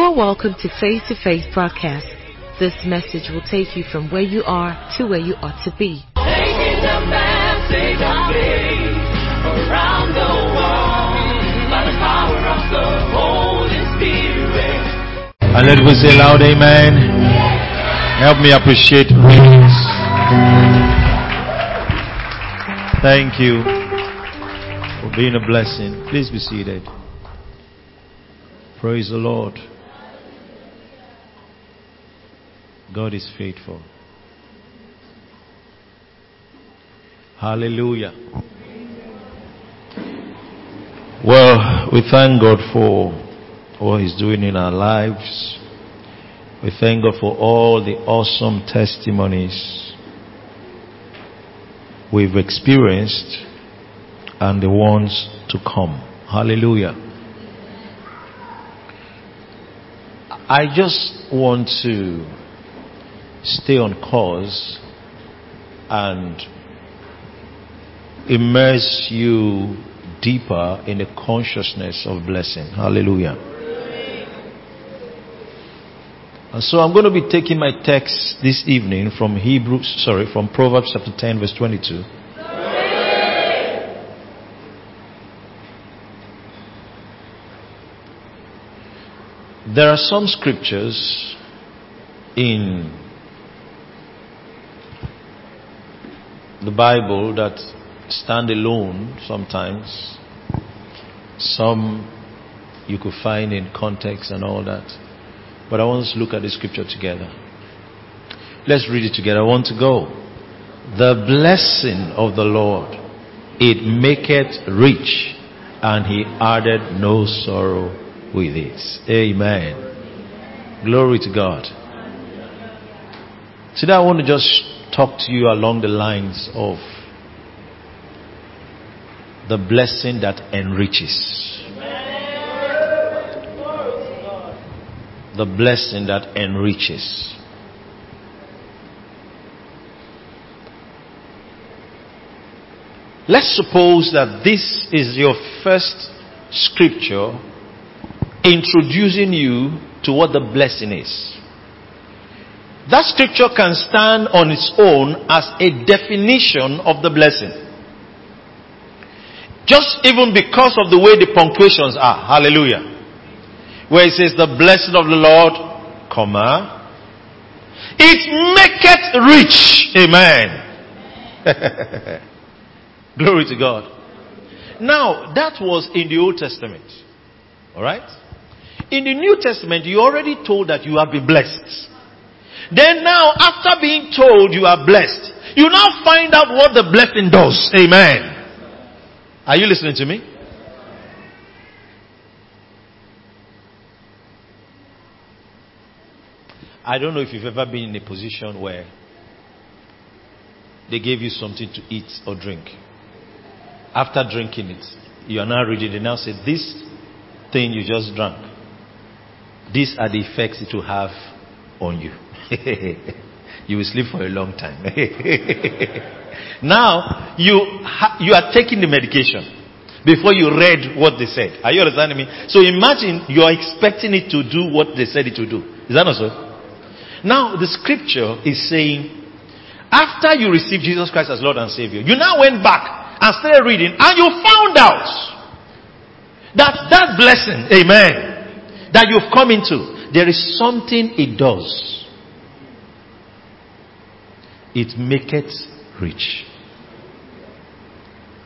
are welcome to Face to Face broadcast. This message will take you from where you are to where you ought to be. Taking the message of faith around the world by the power of the Holy Spirit. And let me say loud amen. Help me appreciate praise. Thank you for being a blessing. Please be seated. Praise the Lord. God is faithful. Hallelujah. Well, we thank God for what He's doing in our lives. We thank God for all the awesome testimonies we've experienced and the ones to come. Hallelujah. I just want to stay on course and immerse you deeper in the consciousness of blessing. Hallelujah. And so I'm going to be taking my text this evening from Hebrews, sorry, from Proverbs chapter 10 verse 22. There are some scriptures in the Bible that stand alone sometimes. Some you could find in context and all that. But I want us to look at the scripture together. Let's read it together. I want to go. The blessing of the Lord, it maketh rich, and he added no sorrow with it. Amen. Glory to God. Today I want to just talk to you along the lines of the blessing that enriches. The blessing that enriches. Let's suppose that this is your first scripture introducing you to what the blessing is. That scripture can stand on its own as a definition of the blessing. Just even because of the way the punctuations are. Hallelujah. Where it says the blessing of the Lord, comma. It maketh rich. Amen. Glory to God. Now, that was in the Old Testament. Alright? In the New Testament, you already told that you have been blessed. Then now, after being told you are blessed, you now find out what the blessing does. Amen. Are you listening to me? I don't know if you've ever been in a position where they gave you something to eat or drink. After drinking it, you are now ready. They now say, This thing you just drank these are the effects it will have on you. you will sleep for a long time. now, you, you are taking the medication before you read what they said. Are you understanding me? So imagine you are expecting it to do what they said it to do. Is that not so? Now, the scripture is saying, after you received Jesus Christ as Lord and Savior, you now went back and started reading and you found out that that blessing, amen, that you've come into, there is something it does. It maketh rich.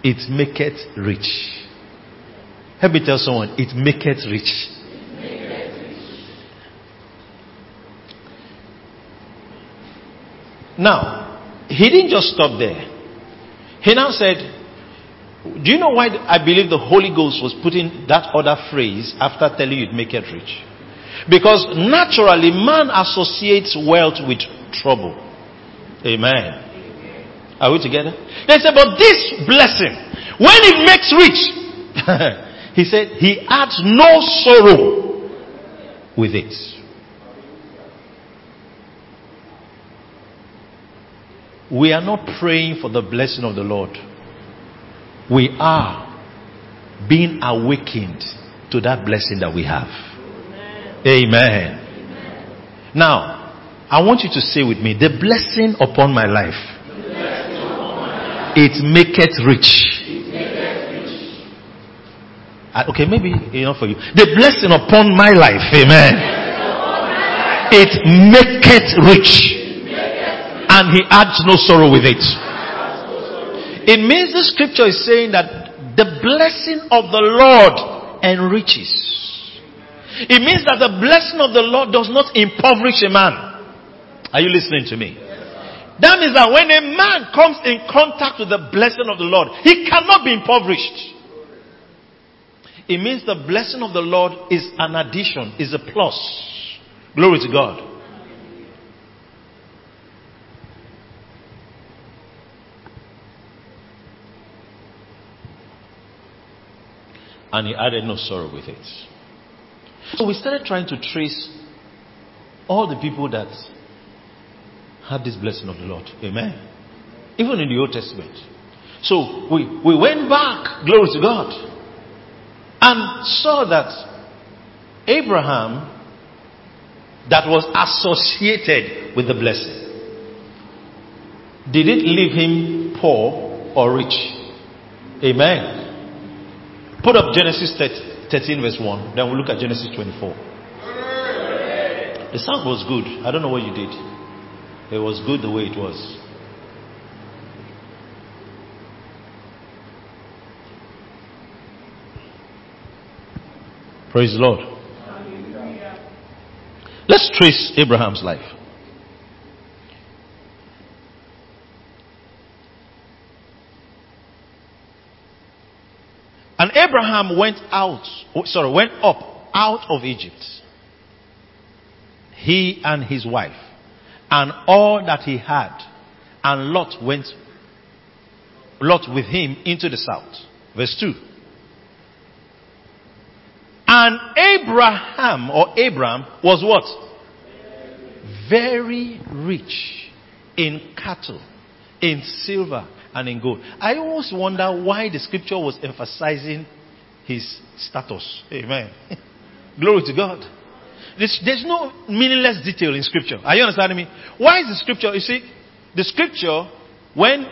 It maketh rich. Help me tell someone, it maketh rich. Now, he didn't just stop there. He now said, do you know why I believe the Holy Ghost was putting that other phrase after telling you it make it rich? Because naturally man associates wealth with trouble. Amen. Are we together? They said, but this blessing, when it makes rich, he said, he adds no sorrow with it. We are not praying for the blessing of the Lord we are being awakened to that blessing that we have. Amen. Now, I want you to say with me, the blessing upon my life, it maketh rich. Okay, maybe enough for you. The blessing upon my life, amen. It maketh rich. And he adds no sorrow with it. It means the scripture is saying that the blessing of the Lord enriches. It means that the blessing of the Lord does not impoverish a man. Are you listening to me? That means that when a man comes in contact with the blessing of the Lord, he cannot be impoverished. It means the blessing of the Lord is an addition, is a plus. Glory to God. And he added no sorrow with it. So we started trying to trace all the people that had this blessing of the Lord. Amen. Even in the Old Testament. So we, we went back, glory to God, and saw that Abraham, that was associated with the blessing, did it leave him poor or rich? Amen. Put up Genesis 13, verse 1. Then we'll look at Genesis 24. The sound was good. I don't know what you did. It was good the way it was. Praise the Lord. Let's trace Abraham's life. And Abraham went out, oh, sorry, went up out of Egypt. He and his wife, and all that he had. And Lot went, Lot with him into the south. Verse 2. And Abraham, or Abram, was what? Very rich in cattle, in silver, and in gold. I always wonder why the scripture was emphasizing his status. Amen. Glory to God. There's, there's, no meaningless detail in scripture. Are you understanding me? Why is the scripture, you see, the scripture, when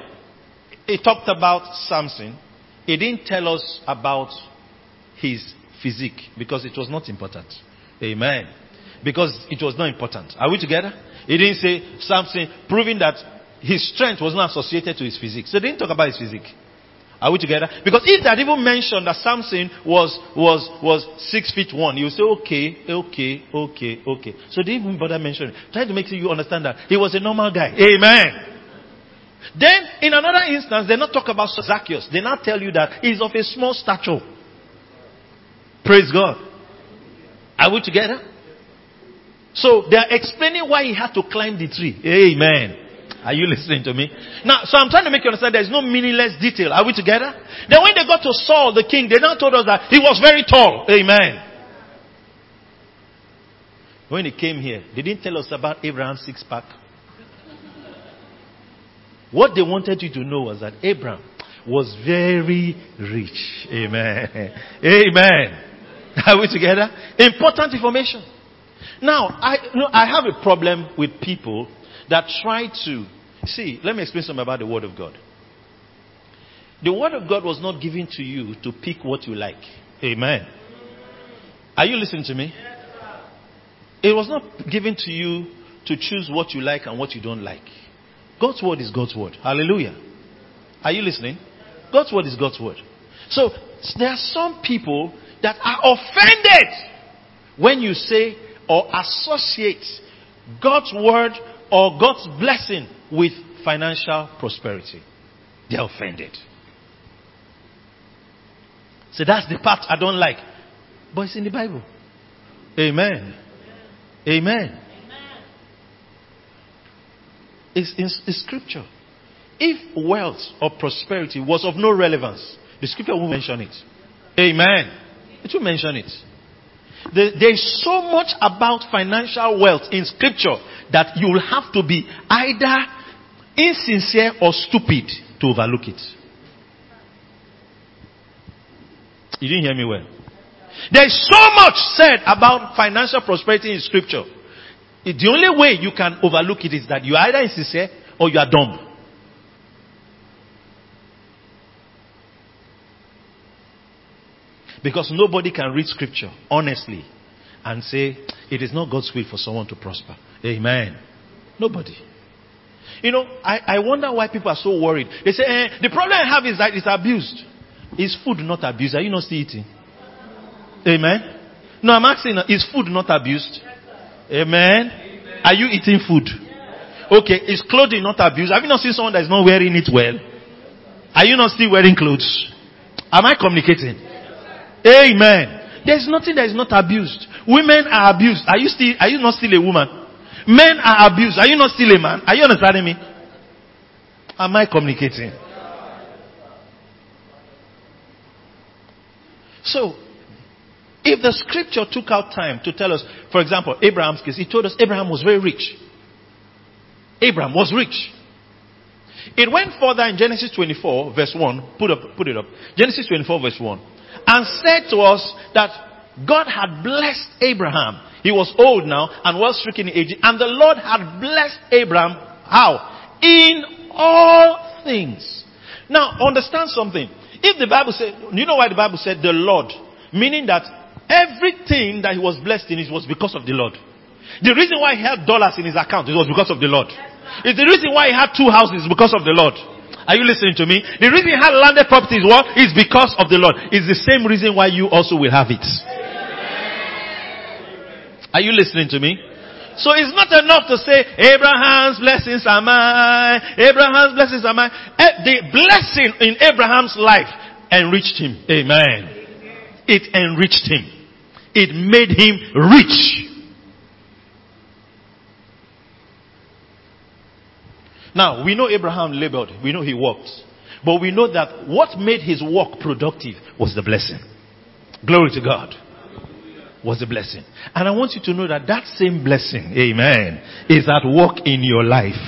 it talked about Samson, it didn't tell us about his physique because it was not important. Amen. Because it was not important. Are we together? It didn't say Samson proving that his strength was not associated to his physique. So they didn't talk about his physique. Are we together? Because if they had even mentioned that Samson was, was, was six feet one, you say, okay, okay, okay, okay. So they didn't even bother mentioning. Trying to make sure you understand that he was a normal guy. Amen. Then, in another instance, they not talk about Zacchaeus. They not tell you that he's of a small stature. Praise God. Are we together? So they are explaining why he had to climb the tree. Amen. Are you listening to me? Now, so I'm trying to make you understand there's no meaningless detail. Are we together? Then when they got to Saul the king, they now told us that he was very tall. Amen. When he came here, they didn't tell us about Abraham's six pack. What they wanted you to know was that Abraham was very rich. Amen. Amen. Are we together? Important information. Now, I, you know, I have a problem with people that try to see. Let me explain something about the Word of God. The Word of God was not given to you to pick what you like. Amen. Are you listening to me? It was not given to you to choose what you like and what you don't like. God's Word is God's Word. Hallelujah. Are you listening? God's Word is God's Word. So, there are some people that are offended when you say or associate God's Word or God's blessing with financial prosperity. They're offended. So that's the part I don't like. But it's in the Bible. Amen. Amen. Amen. It's in it's scripture. If wealth or prosperity was of no relevance, the scripture will mention it. Amen. It will mention it. There's so much about financial wealth in scripture that you'll have to be either insincere or stupid to overlook it. You didn't hear me well. There's so much said about financial prosperity in scripture. The only way you can overlook it is that you are either insincere or you are dumb. Because nobody can read scripture honestly and say it is not God's will for someone to prosper. Amen. Nobody. You know, I, I wonder why people are so worried. They say, eh, the problem I have is that it's abused. Is food not abused? Are you not still eating? Amen. No, I'm asking, is food not abused? Amen. Are you eating food? Okay, is clothing not abused? Have you not seen someone that is not wearing it well? Are you not still wearing clothes? Am I communicating? Amen. There's nothing that is not abused. Women are abused. Are you still, are you not still a woman? Men are abused. Are you not still a man? Are you understanding me? Am I communicating? So, if the scripture took out time to tell us, for example, Abraham's case, he told us Abraham was very rich. Abraham was rich. It went further in Genesis 24, verse 1. Put, up, put it up. Genesis 24, verse 1. And said to us that God had blessed Abraham. He was old now and well stricken in age. And the Lord had blessed Abraham. How? In all things. Now, understand something. If the Bible said, you know why the Bible said the Lord? Meaning that everything that he was blessed in it was because of the Lord. The reason why he had dollars in his account, it was because of the Lord. It's the reason why he had two houses because of the Lord. Are you listening to me? The reason he had landed property properties what? Is because of the Lord. It's the same reason why you also will have it. Are you listening to me? So it's not enough to say, Abraham's blessings are mine. Abraham's blessings are mine. Eh, The blessing in Abraham's life enriched him. Amen. It enriched him. It made him rich. Now, we know Abraham labored. We know he worked. But we know that what made his work productive was the blessing. Glory to God. Was the blessing. And I want you to know that that same blessing, amen, is at work in your life.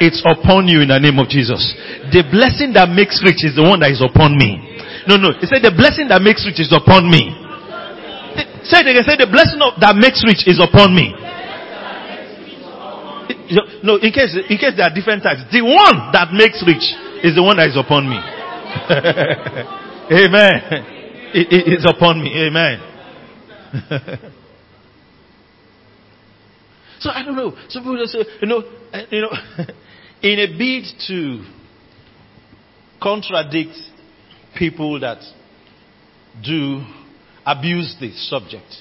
It's upon you in the name of Jesus. The blessing that makes rich is the one that is upon me. No, no. He said the blessing that makes rich is upon me. Say it again. Say the blessing of, that makes rich is upon me. No, in case, in case there are different types. The one that makes rich is the one that is upon me. Amen. It, it is upon me. Amen. so I don't know. Some people say, you know, uh, you know, in a bid to contradict people that do abuse the subject,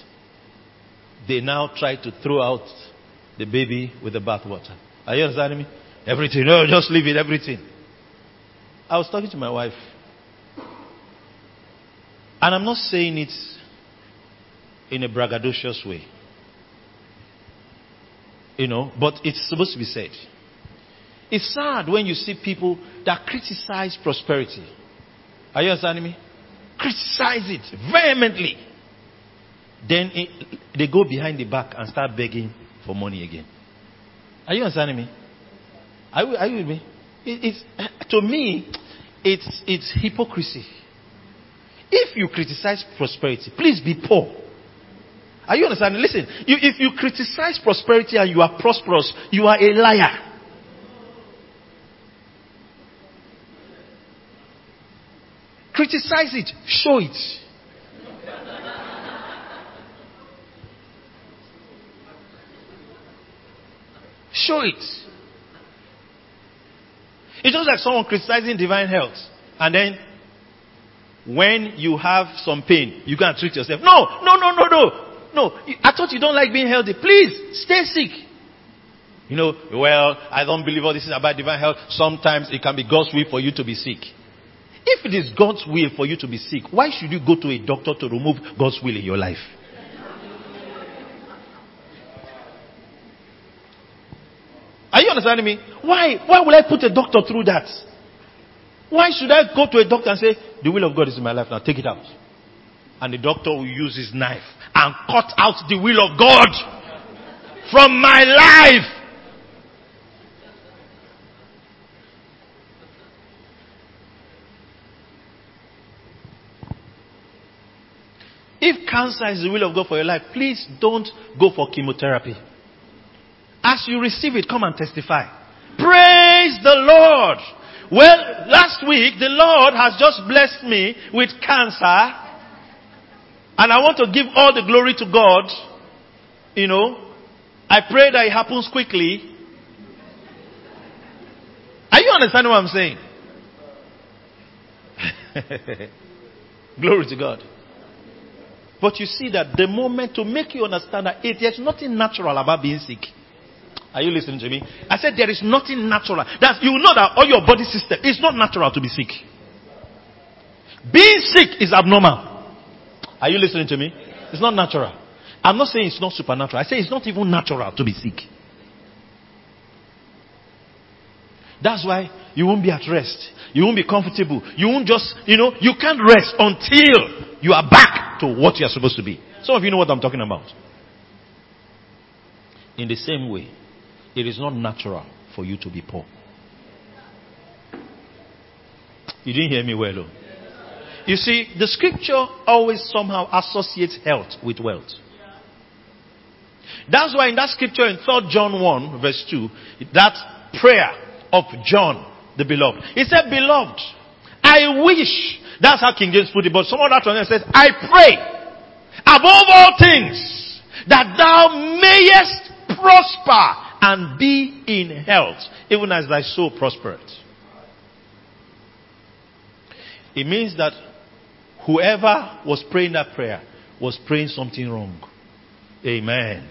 they now try to throw out the baby with the bathwater. Are you understanding me? Everything. No, just leave it. Everything. I was talking to my wife, and I'm not saying it in a braggadocious way. You know, but it's supposed to be said. It's sad when you see people that criticize prosperity. Are you understanding me? Criticize it vehemently. Then it, they go behind the back and start begging for money again. Are you understanding me? Are you, are you with me? It, it's, to me, it's, it's hypocrisy. If you criticize prosperity, please be poor. Are you understanding? Listen, you, if you criticize prosperity and you are prosperous, you are a liar. Criticize it, show it. Show it. It's just like someone criticizing divine health. And then, when you have some pain, you can treat yourself. No, no, no, no, no. No, I thought you don't like being healthy. Please, stay sick. You know, well, I don't believe all this is about divine health. Sometimes it can be God's will for you to be sick. If it is God's will for you to be sick, why should you go to a doctor to remove God's will in your life? You understanding me? Why? Why will I put a doctor through that? Why should I go to a doctor and say, the will of God is in my life now, take it out? And the doctor will use his knife and cut out the will of God from my life. If cancer is the will of God for your life, please don't go for chemotherapy. As you receive it, come and testify. Praise the Lord. Well, last week, the Lord has just blessed me with cancer. And I want to give all the glory to God. You know, I pray that it happens quickly. Are you understanding what I'm saying? Glory to God. But you see that the moment to make you understand that it, there's nothing natural about being sick. Are you listening to me? I said there is nothing natural. That you know that all your body system is not natural to be sick. Being sick is abnormal. Are you listening to me? It's not natural. I'm not saying it's not supernatural. I say it's not even natural to be sick. That's why you won't be at rest. You won't be comfortable. You won't just, you know, you can't rest until you are back to what you are supposed to be. Some of you know what I'm talking about. In the same way, it is not natural for you to be poor. You didn't hear me well, though. You see, the scripture always somehow associates health with wealth. That's why in that scripture in 3 John 1 verse 2, that prayer of John the beloved. He said, beloved, I wish. That's how King James put it. But some other translation says, I pray above all things that thou mayest prosper and be in health, even as thy soul prospereth. It means that whoever was praying that prayer was praying something wrong. Amen.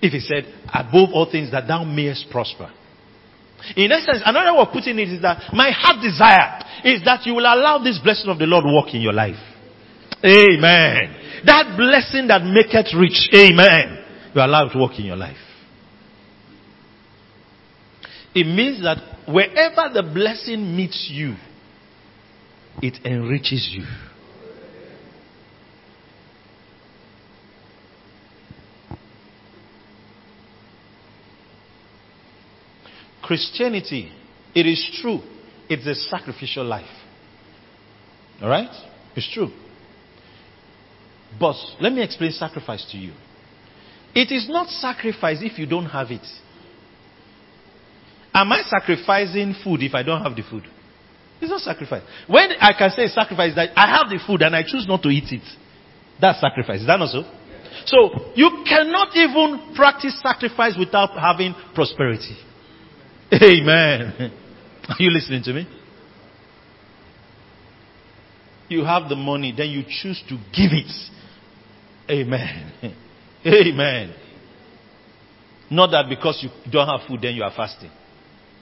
If he said, above all things that thou mayest prosper. In essence, another way of putting it is that my heart desire is that you will allow this blessing of the Lord walk in your life. Amen. That blessing that maketh rich. Amen. You allow it to walk in your life. It means that wherever the blessing meets you, it enriches you. Christianity, it is true, it's a sacrificial life. Alright? It's true. But let me explain sacrifice to you. It is not sacrifice if you don't have it. Am I sacrificing food if I don't have the food? It's not sacrifice. When I can say sacrifice that I have the food and I choose not to eat it, that's sacrifice. Is that not so? So you cannot even practice sacrifice without having prosperity. Amen. Are you listening to me? You have the money, then you choose to give it. Amen. Amen. Not that because you don't have food, then you are fasting.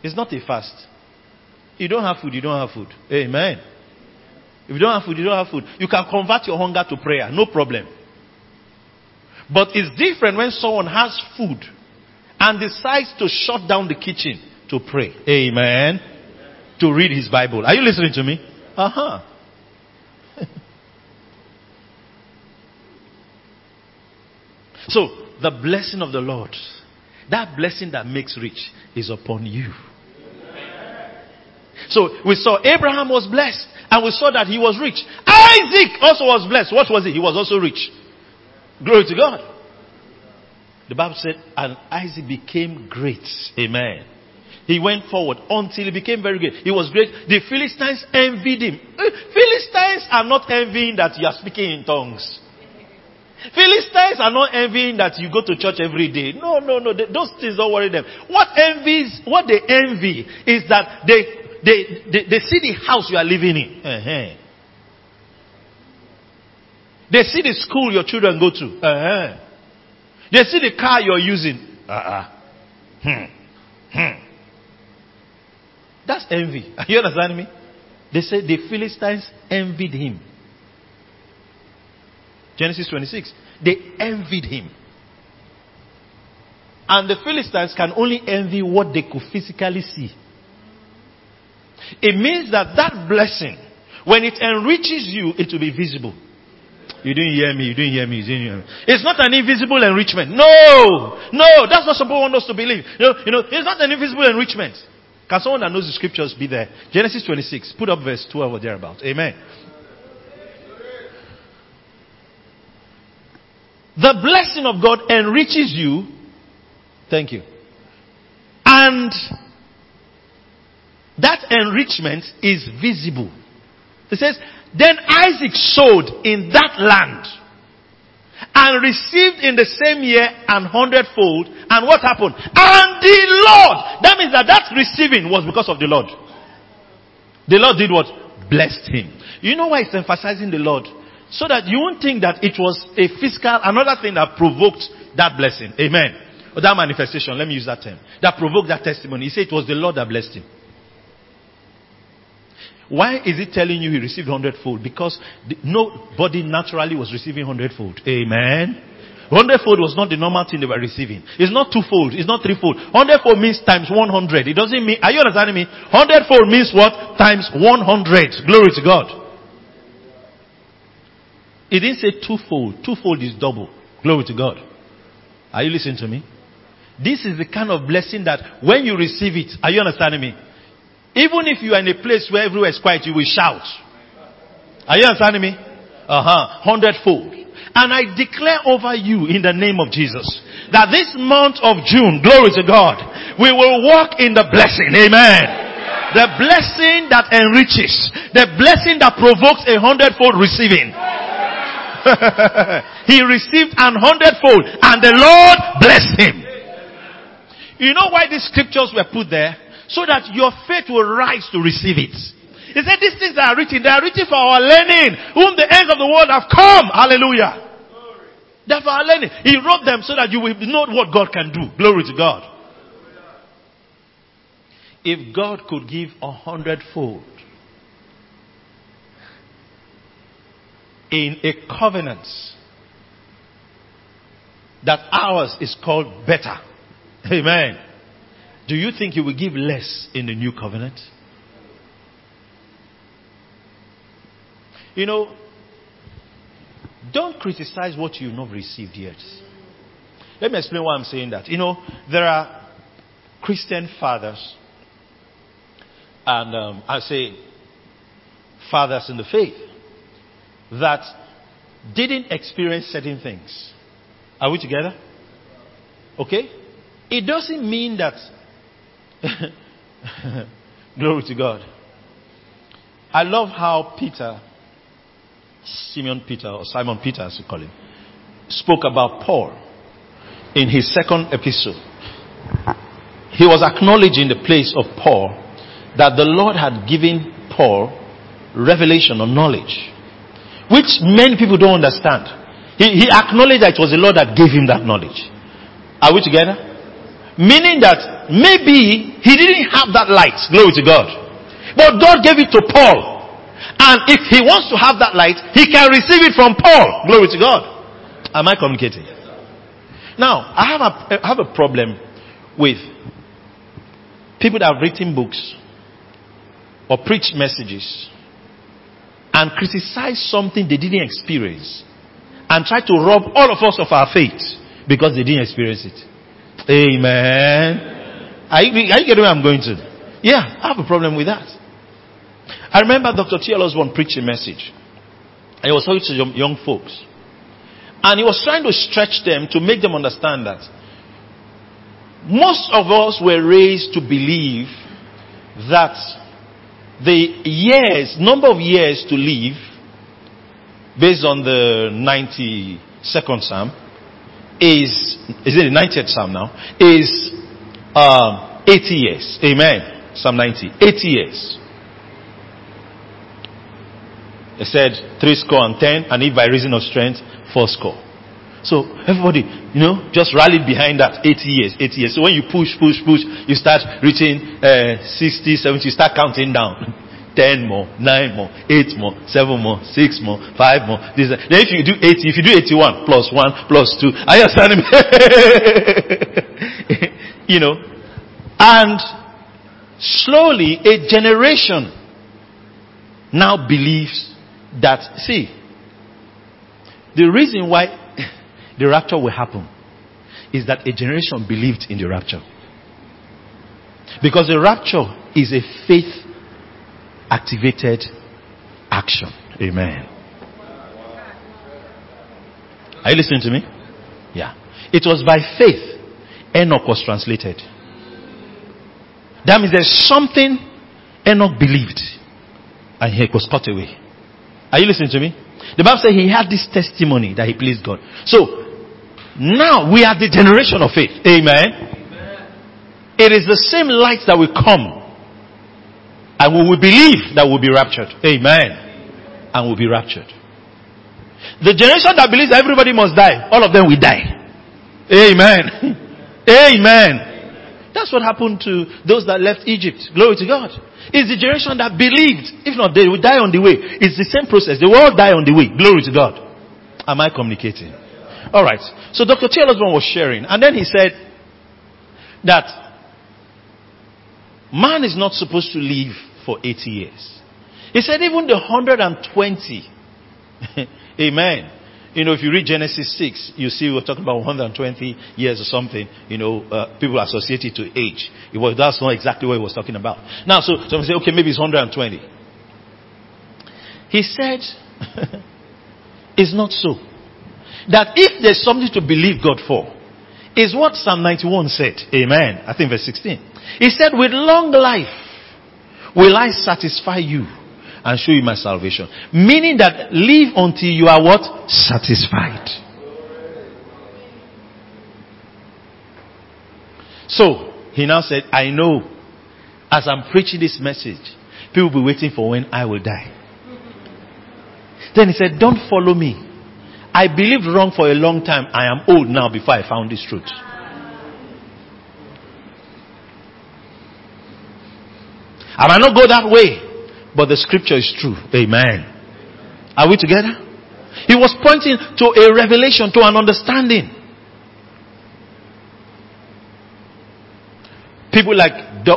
It's not a fast. You don't have food, you don't have food. Amen. If you don't have food, you don't have food. You can convert your hunger to prayer, no problem. But it's different when someone has food and decides to shut down the kitchen to pray. Amen. To read his Bible. Are you listening to me? Uh huh. so, the blessing of the Lord, that blessing that makes rich, is upon you. So we saw Abraham was blessed and we saw that he was rich. Isaac also was blessed. What was he? He was also rich. Glory to God. The Bible said, and Isaac became great. Amen. He went forward until he became very great. He was great. The Philistines envied him. Eh, Philistines are not envying that you are speaking in tongues. Philistines are not envying that you go to church every day. No, no, no. They, those things don't worry them. What envies, what they envy is that they, they, they, they see the house you are living in. Uh-huh. They see the school your children go to. Uh-huh. They see the car you're using. Uh-uh. Hmm. Hmm. That's envy. Are you understanding me? They say the Philistines envied him. Genesis 26. They envied him. And the Philistines can only envy what they could physically see. It means that that blessing, when it enriches you, it will be visible. You didn't hear me. You didn't hear me. You didn't hear me. It's not an invisible enrichment. No, no, that's what some people want us to believe. You know, you know, it's not an invisible enrichment. Can someone that knows the scriptures be there? Genesis 26. Put up verse 12 or thereabout. Amen. the blessing of God enriches you. Thank you. And that enrichment is visible. It says, then Isaac sowed in that land and received in the same year an hundredfold. And what happened? And the Lord. That means that that receiving was because of the Lord. The Lord did what? Blessed him. You know why it's emphasizing the Lord? So that you won't think that it was a physical, another thing that provoked that blessing. Amen. Or that manifestation, let me use that term. That provoked that testimony. He said it was the Lord that blessed him. Why is it telling you he received hundredfold? Because the, nobody naturally was receiving hundredfold. Amen. Hundredfold was not the normal thing they were receiving. It's not twofold. It's not threefold. Hundredfold means times 100. It doesn't mean, are you understanding me? Hundredfold means what? Times 100. Glory to God. It didn't say twofold. Twofold is double. Glory to God. Are you listening to me? This is the kind of blessing that when you receive it, are you understanding me? Even if you are in a place where everywhere is quiet, you will shout. Are you understanding me? Uh huh. Hundredfold. And I declare over you in the name of Jesus that this month of June, glory to God, we will walk in the blessing. Amen. The blessing that enriches. The blessing that provokes a hundredfold receiving. he received an hundredfold and the Lord blessed him. You know why these scriptures were put there? So that your faith will rise to receive it. He said, these things are written. They are written for our learning, whom the ends of the world have come. Hallelujah. They're for our learning. He wrote them so that you will know what God can do. Glory to God. If God could give a hundredfold in a covenant that ours is called better. Amen. Do you think he will give less in the new covenant? You know, don't criticize what you've not received yet. Let me explain why I'm saying that. You know, there are Christian fathers, and um, I say fathers in the faith, that didn't experience certain things. Are we together? Okay? It doesn't mean that Glory to God. I love how Peter, Simeon Peter, or Simon Peter as you call him, spoke about Paul in his second epistle. He was acknowledging the place of Paul that the Lord had given Paul revelation or knowledge, which many people don't understand. He, he acknowledged that it was the Lord that gave him that knowledge. Are we together? Meaning that Maybe he didn't have that light. Glory to God. But God gave it to Paul. And if he wants to have that light, he can receive it from Paul. Glory to God. Am I communicating? Now, I have a, I have a problem with people that have written books or preached messages and criticize something they didn't experience and try to rob all of us of our faith because they didn't experience it. Amen. Are you, are you getting where I'm going to? Yeah, I have a problem with that. I remember Dr. T.L. Osborn preached a message. And he was talking to young, young folks. And he was trying to stretch them to make them understand that most of us were raised to believe that the years, number of years to live, based on the 92nd Psalm, is, is it the 90th Psalm now, is um, 80 years. Amen. Psalm 90. 80 years. It said three score and ten, and if by reason of strength, four score. So everybody, you know, just rallied behind that 80 years, 80 years. So when you push, push, push, you start reaching uh, 60, 70, you start counting down. 10 more, 9 more, 8 more, 7 more, 6 more, 5 more. This, then if you do 80, if you do 81, plus 1, plus 2, are you understanding me? You know, and slowly a generation now believes that, see, the reason why the rapture will happen is that a generation believed in the rapture. Because the rapture is a faith activated action. Amen. Are you listening to me? Yeah. It was by faith Enoch was translated. That means there's something Enoch believed and he was cut away. Are you listening to me? The Bible says he had this testimony that he pleased God. So now we are the generation of faith. Amen. It is the same light that will come and we will believe that we'll be raptured. Amen. And we'll be raptured. The generation that believes everybody must die, all of them will die. Amen. Amen. That's what happened to those that left Egypt. Glory to God. It's the generation that believed. If not, they will die on the way. It's the same process. They will all die on the way. Glory to God. Am I communicating? Alright. So Dr. T.L. Osborn was sharing. And then he said that man is not supposed to live for 80 years. He said even the 120. Amen. You know, if you read Genesis 6, you see we're talking about 120 years or something, you know, uh, people associate it to age. It was, that's not exactly what he was talking about. Now, so someone say, okay, maybe it's 120. He said, it's not so. That if there's something to believe God for, is what Psalm 91 said. Amen. I think verse 16. He said, with long life will I satisfy you and show you my salvation. Meaning that live until you are what? Satisfied. So, he now said, I know as I'm preaching this message, people will be waiting for when I will die. Then he said, don't follow me. I believed wrong for a long time. I am old now before I found this truth. I might not go that way, but the scripture is true. Amen. Are we together? He was pointing to a revelation, to an understanding. People like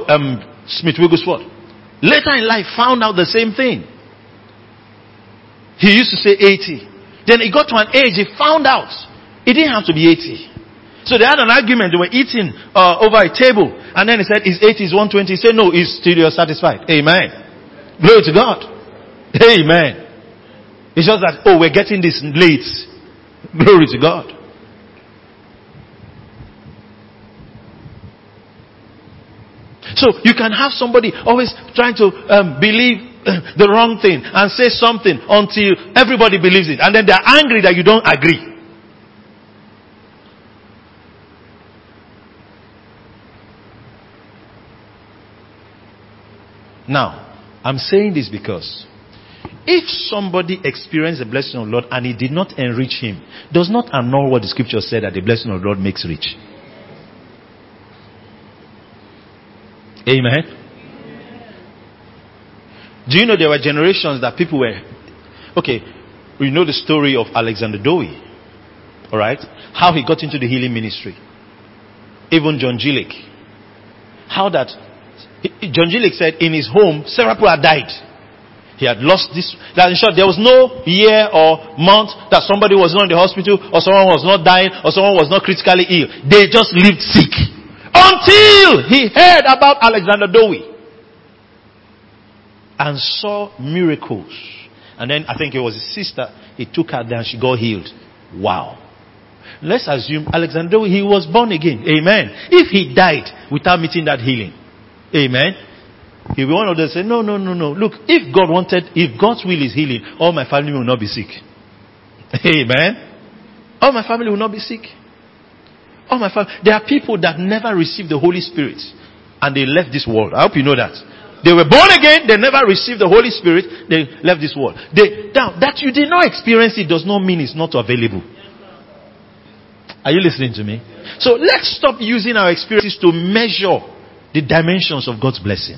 um, Smith Wigglesworth later in life found out the same thing. He used to say 80. Then he got to an age, he found out it didn't have to be 80. So they had an argument. They were eating uh, over a table. And then he said, is 80 is 120? He said, no, is still you're satisfied. Amen. Glory to God. Amen. It's just that, oh, we're getting this late. Glory to God. So you can have somebody always trying to um, believe the wrong thing and say something until everybody believes it. And then they're angry that you don't agree. Now, I'm saying this because if somebody experienced the blessing of the Lord and it did not enrich him, does not annul what the scripture said that the blessing of the Lord makes rich. Amen. Do you know there were generations that people were okay, we know the story of Alexander Dowie. Alright? How he got into the healing ministry. Even John G. Lake. How that John G. Lake said in his home, several people had died. He had lost this. That in short, there was no year or month that somebody was not in the hospital or someone was not dying or someone was not critically ill. They just lived sick. Until he heard about Alexander Dowie. And saw miracles. And then I think it was his sister. He took her there and she got healed. Wow. Let's assume Alexander he was born again. Amen. If he died without meeting that healing, Amen. He'll be one of them say, no, no, no, no. Look, if God wanted, if God's will is healing, all my family will not be sick. Amen. All my family will not be sick. All my family. There are people that never received the Holy Spirit and they left this world. I hope you know that. They were born again, they never received the Holy Spirit, they left this world. They, now, that you did not experience it does not mean it's not available. Are you listening to me? So let's stop using our experiences to measure the dimensions of God's blessing.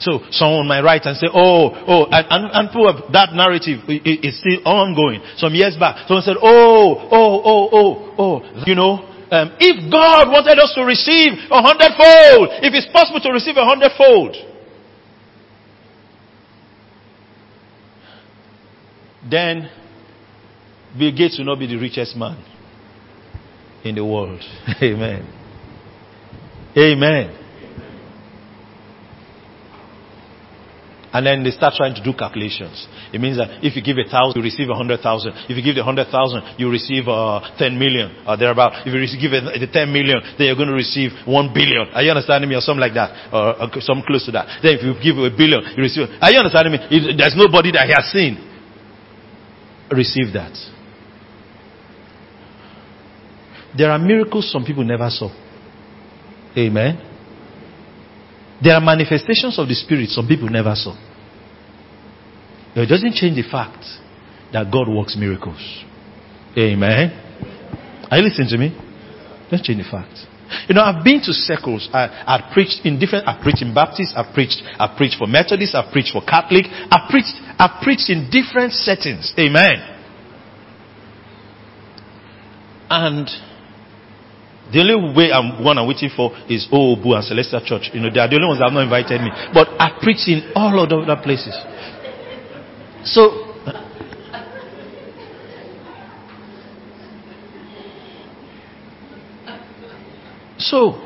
So someone might write and say, oh, oh, and, and, and that narrative is still ongoing. Some years back, someone said, oh, oh, oh, oh, oh, you know, um, if God wanted us to receive a hundredfold, if it's possible to receive a hundredfold, then Bill Gates will not be the richest man in the world. Amen. Amen. And then they start trying to do calculations. It means that if you give a thousand, you receive a hundred thousand. If you give the hundred thousand, you receive uh, ten million or thereabout. If you give it the ten million, then you're going to receive one billion. Are you understanding me, or something like that, or, or something close to that? Then if you give a billion, you receive. Are you understanding me? If there's nobody that he has seen. Receive that. There are miracles some people never saw. Amen. There are manifestations of the Spirit some people never saw. But it doesn't change the fact that God works miracles. Amen. Are you listening to me? Don't change the fact. You know, I've been to circles. I, I've preached in different. I've preached in Baptist. I've preached. I've preached for Methodist. I've preached for Catholic. I've preached. I've preached in different settings. Amen. And the only way I'm one I'm waiting for is Obu and Celestial Church. You know, they are the only ones that have not invited me. But I preach in all of the other places. So So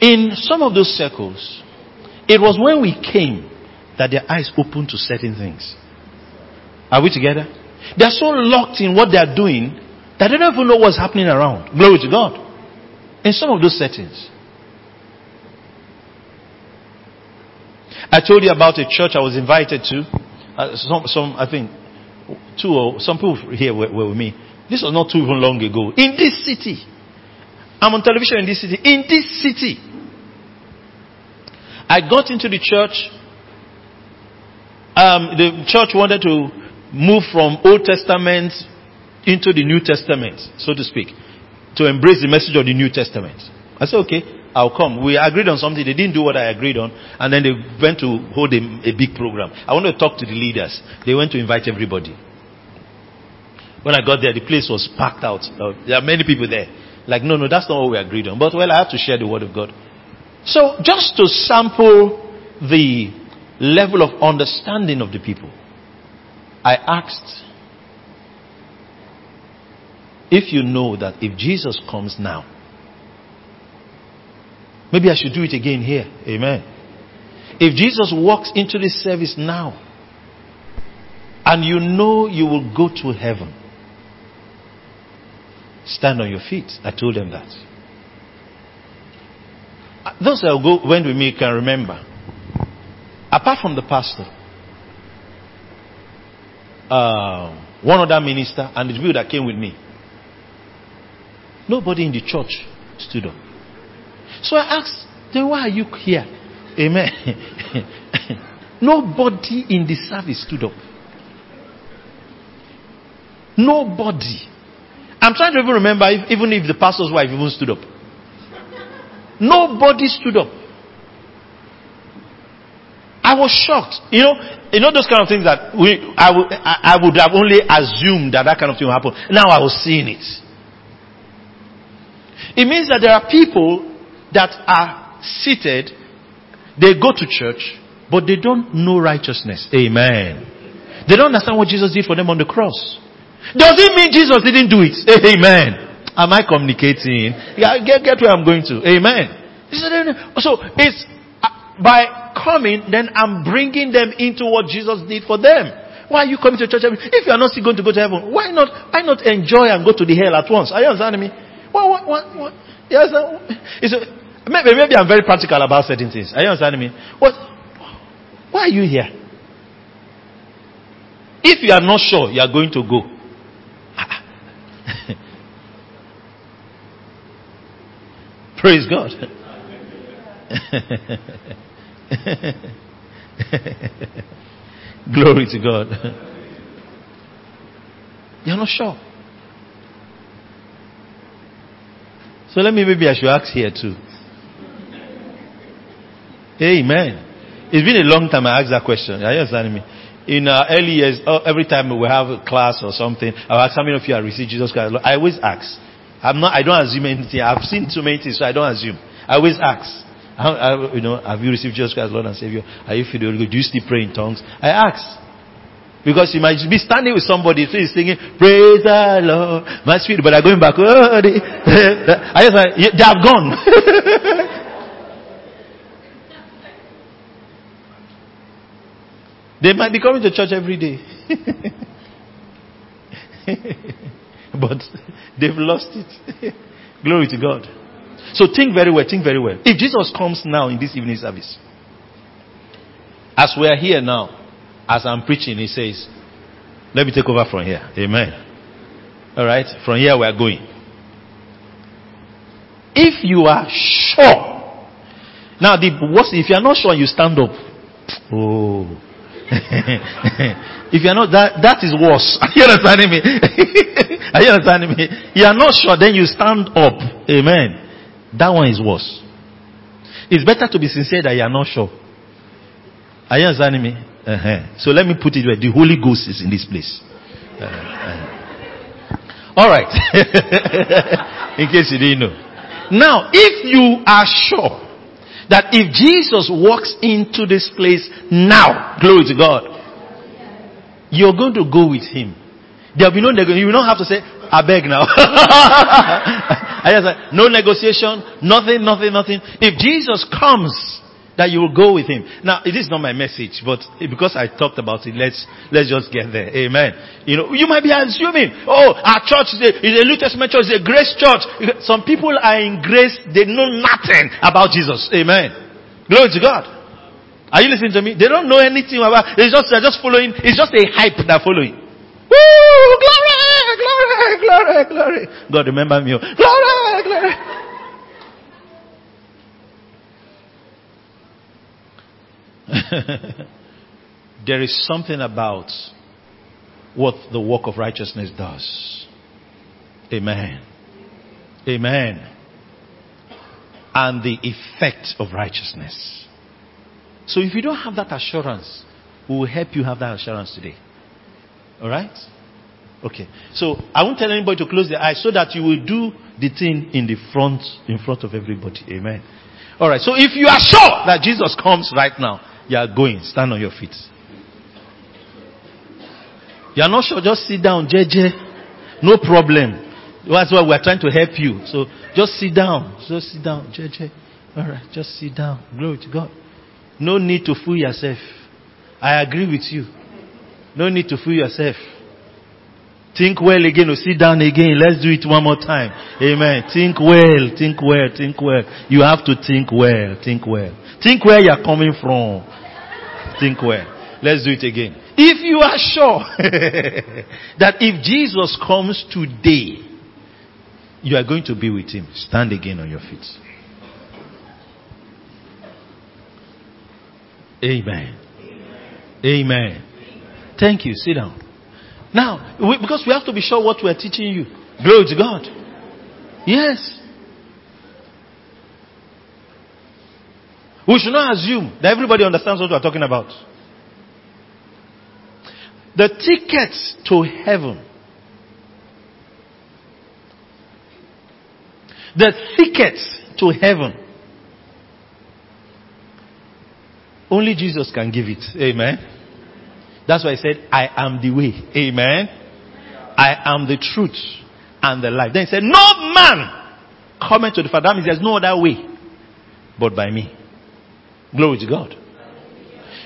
in some of those circles, it was when we came that their eyes open to certain things. Are we together? They are so locked in what they are doing that they don't even know what's happening around. Glory to God. In some of those settings. I told you about a church I was invited to. Uh, some, some, I think, two or some people here were, were with me. This was not too even long ago. In this city. I'm on television in this city. In this city. I got into the church. Um, the church wanted to move from Old Testament into the New Testament, so to speak, to embrace the message of the New Testament. I said, okay, I'll come. We agreed on something. They didn't do what I agreed on. And then they went to hold a, a big program. I wanted to talk to the leaders. They went to invite everybody. When I got there, the place was packed out. Uh, there are many people there. Like, no, no, that's not what we agreed on. But, well, I have to share the word of God. So, just to sample the level of understanding of the people, I asked if you know that if Jesus comes now, maybe I should do it again here. Amen. If Jesus walks into this service now, and you know you will go to heaven, stand on your feet. I told them that. Those that go, went with me can remember. Apart from the pastor, uh, one other minister, and the people that came with me, Nobody in the church stood up. So I asked, then why are you here? Amen. Nobody in the service stood up. Nobody. I'm trying to even remember if, even if the pastor's wife even stood up. Nobody stood up. I was shocked. You know, you know those kind of things that we, I, would, I, I would have only assumed that that kind of thing would happen. Now I was seeing it. It means that there are people that are seated, they go to church, but they don't know righteousness. Amen. They don't understand what Jesus did for them on the cross. Does it mean Jesus didn't do it? Amen. Am I communicating? Yeah, get, get where I'm going to. Amen. So it's by coming, then I'm bringing them into what Jesus did for them. Why are you coming to church? If you are not still going to go to heaven, why not? Why not enjoy and go to the hell at once? Are you understanding me? What, what, what, what? Yes, a, maybe, maybe I'm very practical about certain things. Are you understanding me? What? Why are you here? If you are not sure you are going to go, praise God. Glory to God. You're not sure. So let me, maybe I should ask here too. Amen. It's been a long time I asked that question. Are you understanding me? In uh, early years, uh, every time we have a class or something, I'll ask how many of you have received Jesus Christ. I always ask. I'm not, I don't assume anything. I've seen too many things, so I don't assume. I always ask. How, you know, have you received Jesus Christ, Lord and Savior? Are you filled with the Holy Ghost? Do you still pray in tongues? I ask. Because you might be standing with somebody, so he's singing, Praise the Lord, my spirit, but they're going back, oh, they, I just like, they have gone. they might be coming to church every day. but they've lost it. Glory to God. So think very well, think very well. If Jesus comes now in this evening service, as we are here now, as I'm preaching, he says, Let me take over from here. Amen. All right, from here we are going. If you are sure, now the worst, if you are not sure, you stand up. Oh, if you are not, that that is worse. Are you understanding me? are you understanding me? You are not sure, then you stand up. Amen. That one is worse. It's better to be sincere that you are not sure. Are you understanding me? Uh-huh. So let me put it where the Holy Ghost is in this place. Uh, uh. All right. in case you didn't know. Now, if you are sure that if Jesus walks into this place now, glory to God, you're going to go with him. There'll be no. You will not have to say, I beg now. I just like, no negotiation, nothing, nothing, nothing. If Jesus comes, that you will go with him. Now, it is not my message, but because I talked about it, let's, let's just get there. Amen. You know, you might be assuming, oh, our church is a, is a New Testament church, is a grace church. Some people are in grace, they know nothing about Jesus. Amen. Glory to God. Are you listening to me? They don't know anything about, it's just, they're just following, it's just a hype they're following. Woo! Glory! Glory! Glory! Glory! God remember me. Glory! Glory! there is something about what the work of righteousness does. Amen. Amen. And the effect of righteousness. So if you don't have that assurance, we will help you have that assurance today. Alright? Okay. So I won't tell anybody to close their eyes so that you will do the thing in the front, in front of everybody. Amen. Alright. So if you are sure that Jesus comes right now, you are going. Stand on your feet. You are not sure, just sit down, JJ. No problem. That's why we're trying to help you. So just sit down. Just sit down, JJ. Alright, just sit down. Glory to God. No need to fool yourself. I agree with you. No need to fool yourself. Think well again or sit down again. Let's do it one more time. Amen. Think well, think well, think well. You have to think well, think well. Think where you're coming from. Think well. Let's do it again. If you are sure that if Jesus comes today, you are going to be with him, stand again on your feet. Amen. Amen. Thank you. Sit down. Now, we, because we have to be sure what we are teaching you. Glory to God. Yes. We should not assume that everybody understands what we are talking about. The tickets to heaven, the tickets to heaven, only Jesus can give it. Amen. That's why I said, I am the way. Amen. I am the truth and the life. Then he said, No man coming to the Father. That means there's no other way but by me. Glory to God.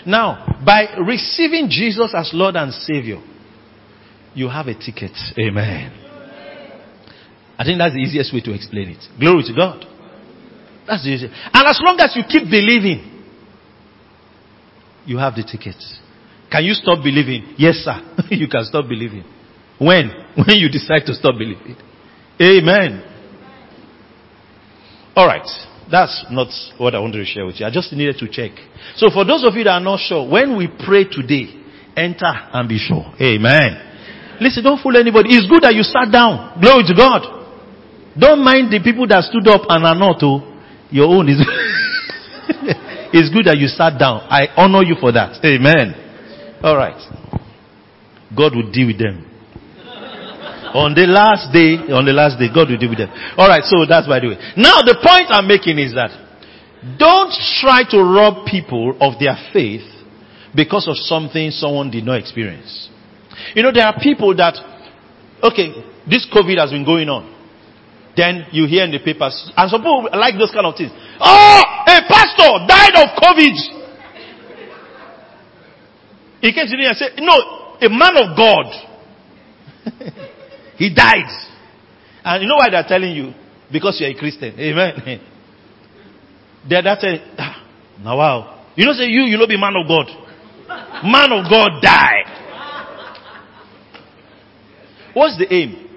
Now, by receiving Jesus as Lord and Savior, you have a ticket. Amen. I think that's the easiest way to explain it. Glory to God. That's the easiest. And as long as you keep believing, you have the ticket. Can you stop believing? Yes, sir. you can stop believing. When? When you decide to stop believing. Amen. Alright. That's not what I wanted to share with you. I just needed to check. So for those of you that are not sure, when we pray today, enter and be sure. Amen. Listen, don't fool anybody. It's good that you sat down. Glory to God. Don't mind the people that stood up and are not. Oh, your own is. it's good that you sat down. I honor you for that. Amen. All right. God will deal with them. On the last day, on the last day, God will deal with them. Alright, so that's by the way. Now the point I'm making is that don't try to rob people of their faith because of something someone did not experience. You know, there are people that, okay, this COVID has been going on. Then you hear in the papers, and some people like those kind of things. Oh, a pastor died of COVID. He came to me and said, no, a man of God. he died. And you know why they're telling you? Because you're a Christian. Amen. They're that say, ah, now wow. You know say you, you know be man of God. Man of God die. What's the aim?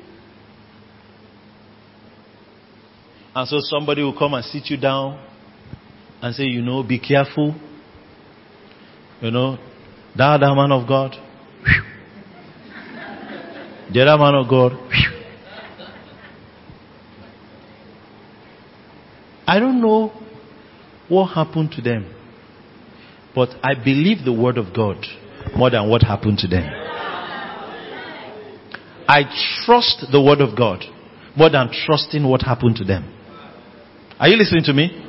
And so somebody will come and sit you down and say, you know, be careful. You know, that other man of God. The other man of God. I don't know what happened to them. But I believe the word of God more than what happened to them. I trust the word of God more than trusting what happened to them. Are you listening to me?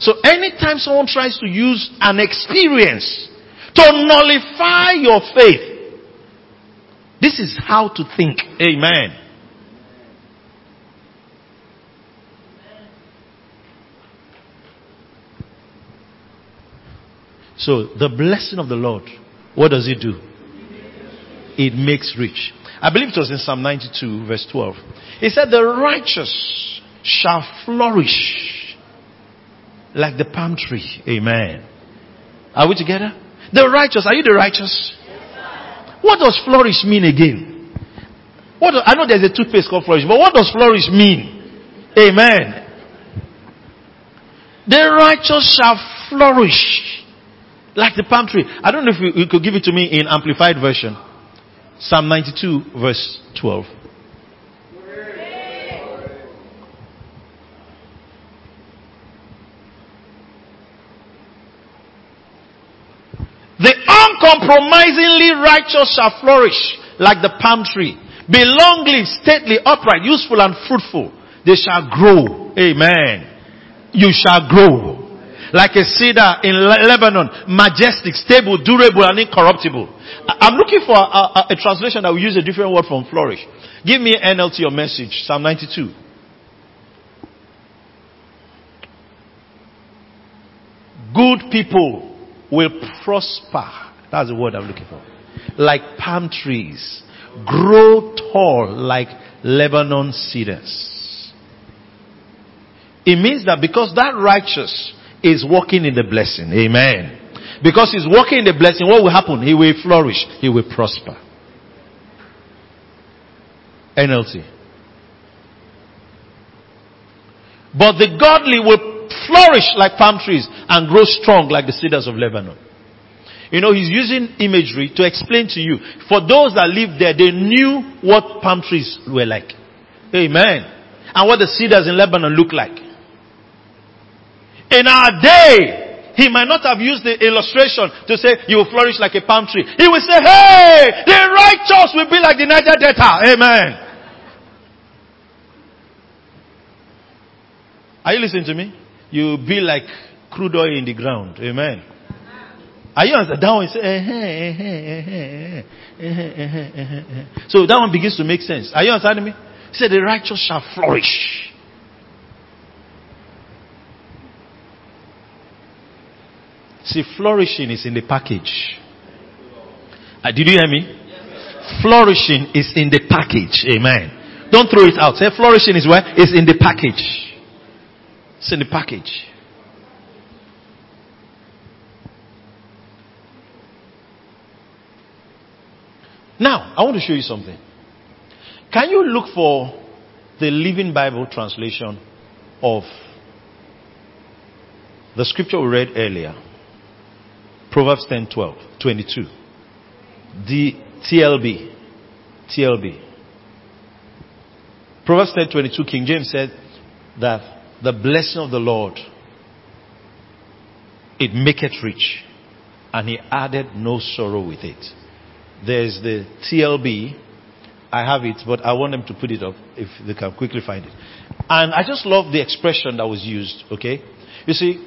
So anytime someone tries to use an experience to nullify your faith, this is how to think. Amen. So the blessing of the Lord, what does it do? It makes rich. I believe it was in Psalm 92 verse 12. It said the righteous shall flourish like the palm tree. Amen. Are we together? The righteous, are you the righteous? What does flourish mean again? What, I know there's a toothpaste called flourish, but what does flourish mean? Amen. The righteous shall flourish like the palm tree. I don't know if you, you could give it to me in amplified version. Psalm 92 verse 12. The uncompromisingly righteous shall flourish like the palm tree. Be long lived, stately, upright, useful and fruitful. They shall grow. Amen. You shall grow like a cedar in Lebanon, majestic, stable, durable, and incorruptible. I'm looking for a, a, a translation that will use a different word from flourish. Give me NLT or message, Psalm 92. Good people will prosper. That's the word I'm looking for. Like palm trees. Grow tall like Lebanon cedars. It means that because that righteous is walking in the blessing. Amen. Because he's walking in the blessing, what will happen? He will flourish. He will prosper. NLT. But the godly will flourish like palm trees and grow strong like the cedars of Lebanon. You know, he's using imagery to explain to you. For those that lived there, they knew what palm trees were like. Amen. And what the cedars in Lebanon look like. In our day, he might not have used the illustration to say you will flourish like a palm tree. He will say, hey, the righteous will be like the Niger Delta. Amen. Are you listening to me? You will be like crude oil in the ground. Amen. Are you answering? That one say, eh, eh, eh, so that one begins to make sense. Are you understanding me? He said, the righteous shall flourish. See, flourishing is in the package. Uh, did you hear me? Flourishing is in the package. Amen. Don't throw it out. Say flourishing is where? It's in the package. It's in the package. Now, I want to show you something. Can you look for the Living Bible translation of the scripture we read earlier? Proverbs 10 12, 22. The TLB. TLB. Proverbs 10 22, King James said that the blessing of the Lord, it maketh rich, and he added no sorrow with it. There's the TLB. I have it, but I want them to put it up if they can quickly find it. And I just love the expression that was used, okay? You see,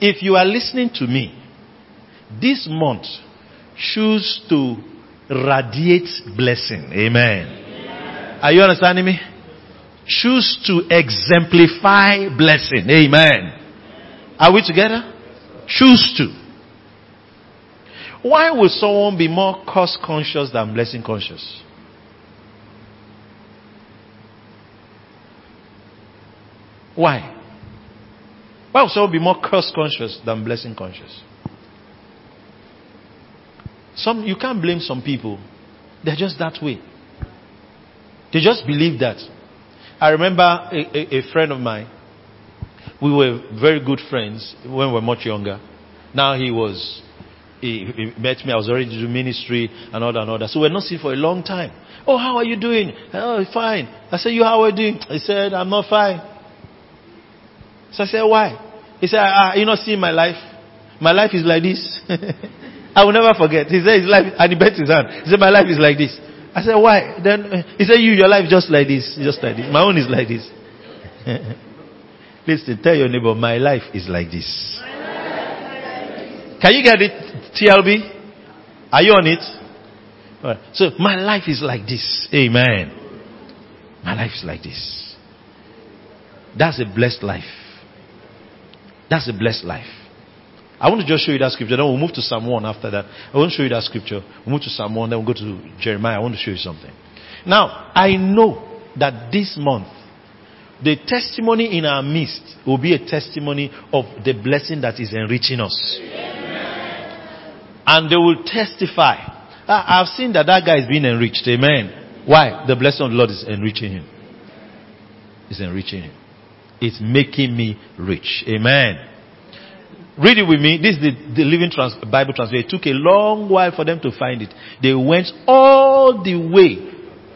if you are listening to me, this month, choose to radiate blessing. Amen. Are you understanding me? Choose to exemplify blessing. Amen. Are we together? Choose to. Why would someone be more cost conscious than blessing conscious? Why? Why would someone be more cost conscious than blessing conscious? Some you can't blame some people. They're just that way. They just believe that. I remember a, a, a friend of mine. We were very good friends when we were much younger. Now he was he, he, met me. I was already doing ministry and all that and all that. So we're not seen for a long time. Oh, how are you doing? Oh, fine. I said, you how are you doing? He said, I'm not fine. So I said, why? He said, ah, you not seeing my life? My life is like this. I will never forget. He said his life, and he bent his hand. He said, my life is like this. I said, why? Then uh, he said, you, your life just like this, just like this. My own is like this. Listen, tell your neighbor, my life is like this. Can you get it, TLB? Are you on it? Right. So my life is like this. Amen. My life is like this. That's a blessed life. That's a blessed life. I want to just show you that scripture. Then we'll move to Psalm 1 after that. I want to show you that scripture. We'll move to Psalm 1, then we'll go to Jeremiah. I want to show you something. Now, I know that this month, the testimony in our midst will be a testimony of the blessing that is enriching us. And they will testify. "Ah, I've seen that that guy is being enriched. Amen. Why? The blessing of the Lord is enriching him. It's enriching him. It's making me rich. Amen. Read it with me. This is the, the Living trans, Bible translation. It took a long while for them to find it. They went all the way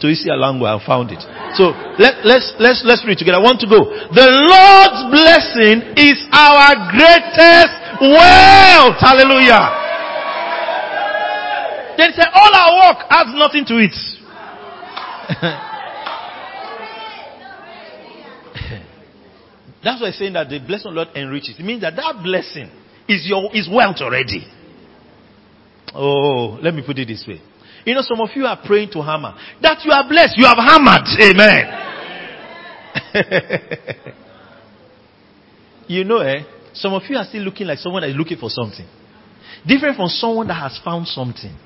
to Isialangwa and found it. So let, let's, let's, let's read together. I want to go. The Lord's blessing is our greatest wealth. Hallelujah. Then say all our work adds nothing to it. That's why I'm saying that the blessing of the Lord enriches. It means that that blessing is your is wealth already. Oh, let me put it this way. You know, some of you are praying to hammer. That you are blessed, you have hammered. Amen. you know, eh? Some of you are still looking like someone that is looking for something. Different from someone that has found something.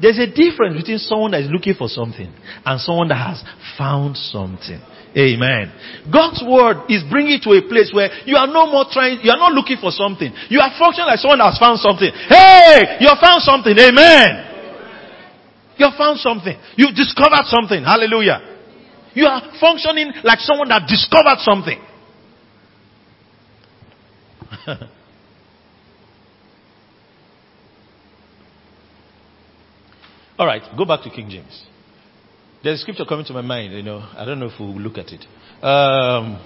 There's a difference between someone that is looking for something and someone that has found something. Amen. God's word is bringing you to a place where you are no more trying, you are not looking for something. You are functioning like someone that has found something. Hey, you have found something. Amen. You have found something. You've discovered something. Hallelujah. You are functioning like someone that discovered something. All right, go back to King James. There's a scripture coming to my mind, you know. I don't know if we'll look at it. Um,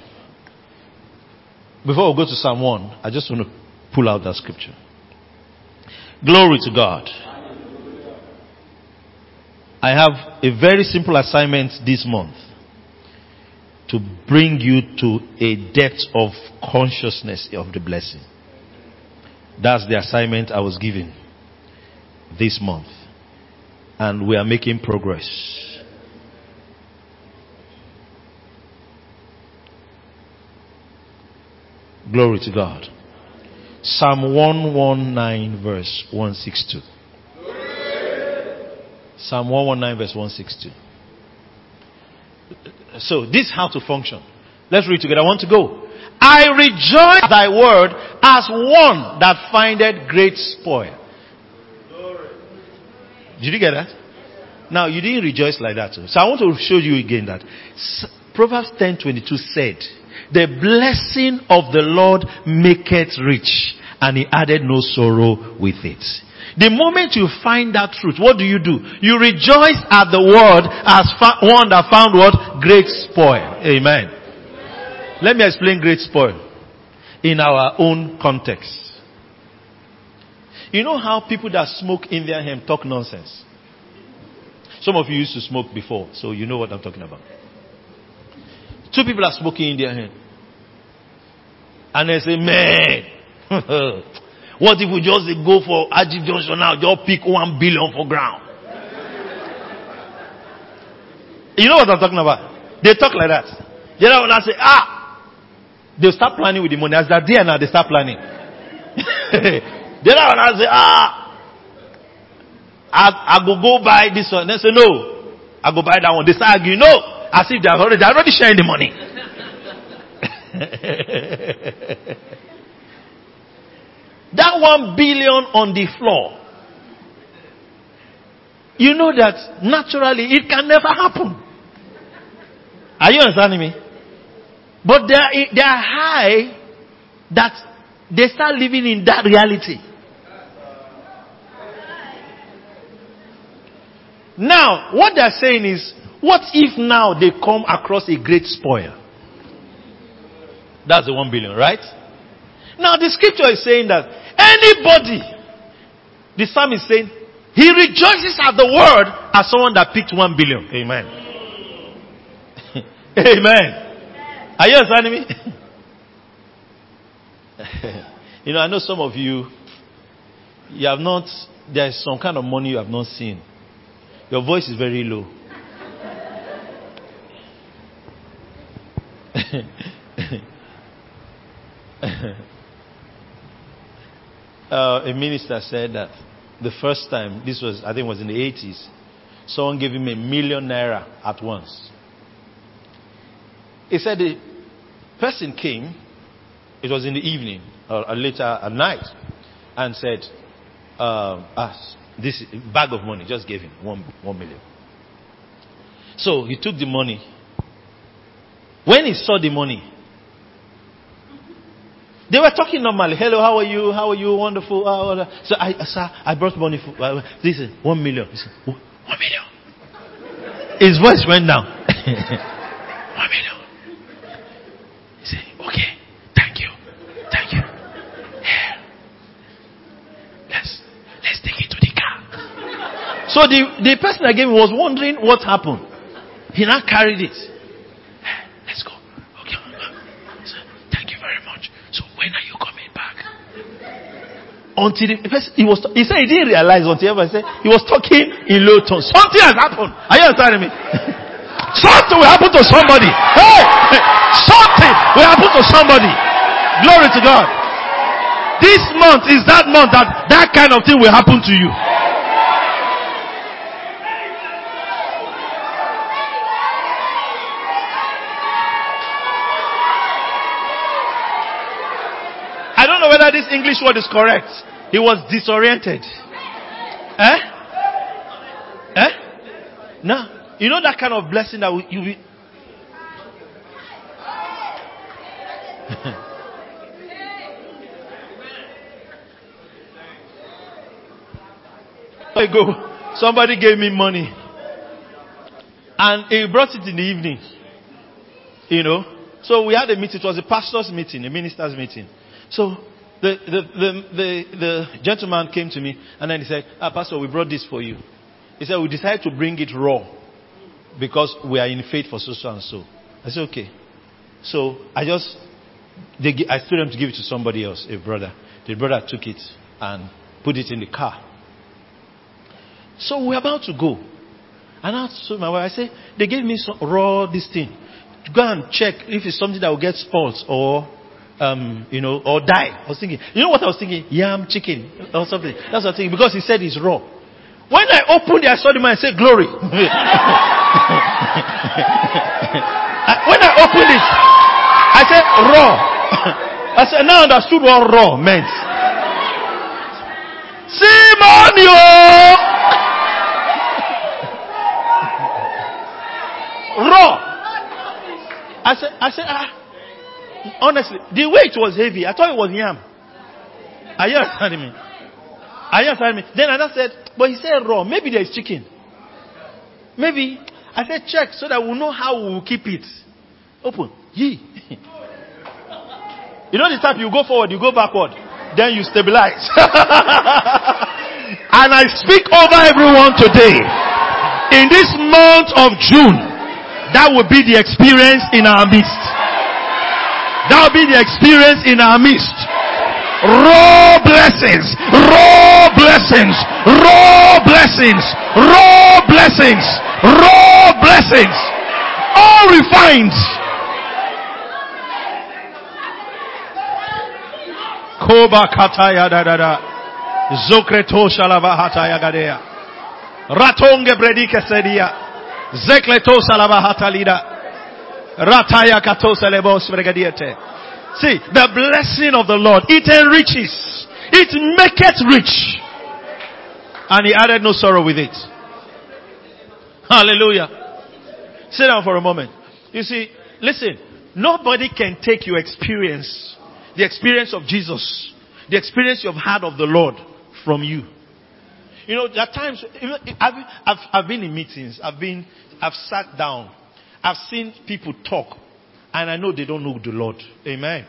before we go to Psalm 1, I just want to pull out that scripture. Glory to God. I have a very simple assignment this month to bring you to a depth of consciousness of the blessing. That's the assignment I was given this month. And we are making progress. Glory to God. Psalm 119 verse 162. Psalm 119 verse 162. So this is how to function. Let's read together. I want to go. I rejoice thy word as one that findeth great spoil. Did you get that? Now you didn't rejoice like that. Oh. So I want to show you again that Proverbs 10:22 said, "The blessing of the Lord maketh rich, and he added no sorrow with it." The moment you find that truth, what do you do? You rejoice at the word as one that found what? Great spoil. Amen. Let me explain great spoil in our own context. You know how people that smoke Indian hemp talk nonsense? Some of you used to smoke before, so you know what I'm talking about. Two people are smoking Indian hemp. And they say, man, What if we just go for Ajib Junction now, just pick one billion for ground? You know what I'm talking about? They talk like that. The other one say, ah, they start planning with the money. As they're there now, they start planning. the other one say, ah, I, I go go buy this one. They say, no, I go buy that one. They start arguing, no, as if they're already, they're already sharing the money. that one billion on the floor. You know that naturally it can never happen. Are you understanding me? But they are, they are high that they start living in that reality. Now, what they're saying is, what if now they come across a great spoil? That's the one billion, right? Now, the scripture is saying that anybody, the psalm is saying, he rejoices at the word as someone that picked one billion. Amen. Amen. Are you understanding me? you know, I know some of you, you have not, there is some kind of money you have not seen. Your voice is very low. uh, a minister said that the first time, this was, I think, was in the 80s, someone gave him a million naira at once. He said the person came, it was in the evening or, later at night, and said, uh, ah, this bag of money, just gave him one, one million. So he took the money. When he saw the money, they were talking normally. Hello, how are you? How are you? Wonderful. So I, sir, I brought money for uh, this is one million. He said, one million. His voice went down. one million. He said, okay, thank you, thank you. Yeah. Let's let's take it to the car. So the the person I gave him was wondering what happened. He now carried it. Let's go. Okay. So, thank you very much. So when are you coming back? Until the person, he was, he said he didn't realize until he said he was talking in low tones. Something has happened. Are you understanding me? Something will happen to somebody. Hey! Something will happen to somebody. Glory to God. This month is that month that that kind of thing will happen to you. English word is correct. He was disoriented. Eh? Eh? No. You know that kind of blessing that you be. I go. Somebody gave me money. And he brought it in the evening. You know. So we had a meeting. It was a pastor's meeting, a minister's meeting. So the, the, the, the, gentleman came to me and then he said, ah, Pastor, we brought this for you. He said, we decided to bring it raw because we are in faith for so, so and so. I said, okay. So I just, they, I told them to give it to somebody else, a brother. The brother took it and put it in the car. So we're about to go. And I told my wife, I said, they gave me some raw this thing. Go and check if it's something that will get spoiled or um, you know, or die. I was thinking, you know what I was thinking? Yam, chicken, or something. That's what I was thinking, because he said it's raw. When I opened it, I saw the man and said, glory. when I opened it, I said, raw. I said, now I understood what raw meant. Simon, yo! raw. I said, I said, ah. Honestly, the weight was heavy, I thought it was yam. Are you understanding me? Are you understanding me? Then I just said, but he said raw. Maybe there is chicken. Maybe. I said check so that we'll know how we will keep it. Open. Yee. you know the type you go forward, you go backward. Then you stabilize. and I speak over everyone today. In this month of June, that will be the experience in our midst. That will be the experience in our midst. Raw blessings. Raw blessings. Raw blessings. Raw blessings. Raw blessings. All refined. Koba kataya da da da. Zokreto shalava hataya gadea. Ratonge bredike sedia. Zekleto salava hatalida. Rataya kato selebos bregadiete. See, the blessing of the Lord, it enriches. It maketh rich. And he added no sorrow with it. Hallelujah. Sit down for a moment. You see, listen, nobody can take your experience, the experience of Jesus, the experience you've had of the Lord from you. You know, there are times, I've, I've, I've been in meetings, I've been, I've sat down, I've seen people talk, and I know they don't know the Lord. Amen.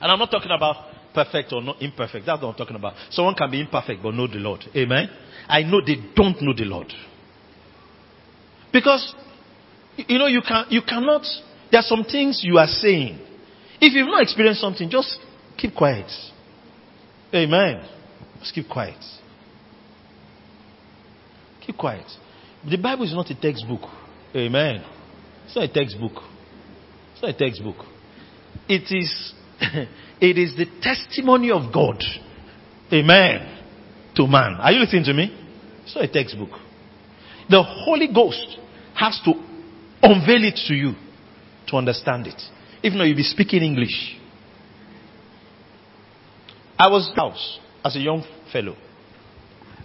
And I'm not talking about perfect or not imperfect. That's what I'm talking about. Someone can be imperfect but know the Lord. Amen. I know they don't know the Lord. Because, you know, you, can, you cannot, there are some things you are saying. If you've not experienced something, just keep quiet. Amen. Just keep quiet. Keep quiet. The Bible is not a textbook. Amen. It's not a textbook. It's not a textbook. It is, it is the testimony of God. Amen. To man. Are you listening to me? It's not a textbook. The Holy Ghost has to unveil it to you to understand it. If not, you'll be speaking English. I was house as a young fellow.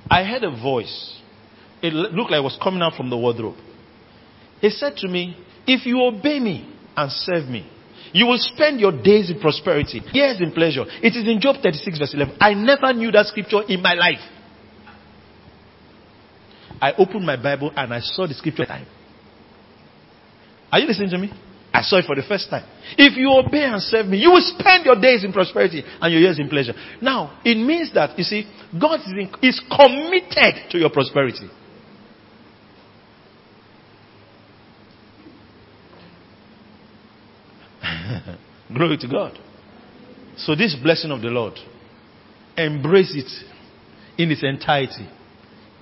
I heard a voice. It looked like it was coming out from the wardrobe. He said to me, If you obey me and serve me, you will spend your days in prosperity, years in pleasure. It is in Job 36, verse 11. I never knew that scripture in my life. I opened my Bible and I saw the scripture time. Are you listening to me? I saw it for the first time. If you obey and serve me, you will spend your days in prosperity and your years in pleasure. Now, it means that, you see, God is, in, is committed to your prosperity. Glory to God. So, this blessing of the Lord, embrace it in its entirety.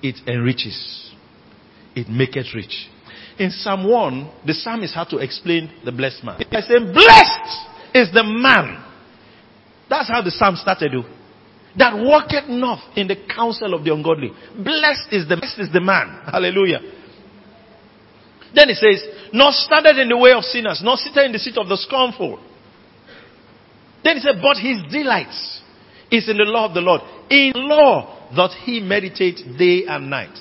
It enriches, it maketh rich. In Psalm 1, the psalmist had to explain the blessed man. I say, Blessed is the man. That's how the psalm started. That walketh not in the counsel of the ungodly. Blessed is the blessed is the man. Hallelujah. Then he says, Nor standeth in the way of sinners, not sitteth in the seat of the scornful. Then he said, But his delight is in the law of the Lord. In law doth he meditate day and night.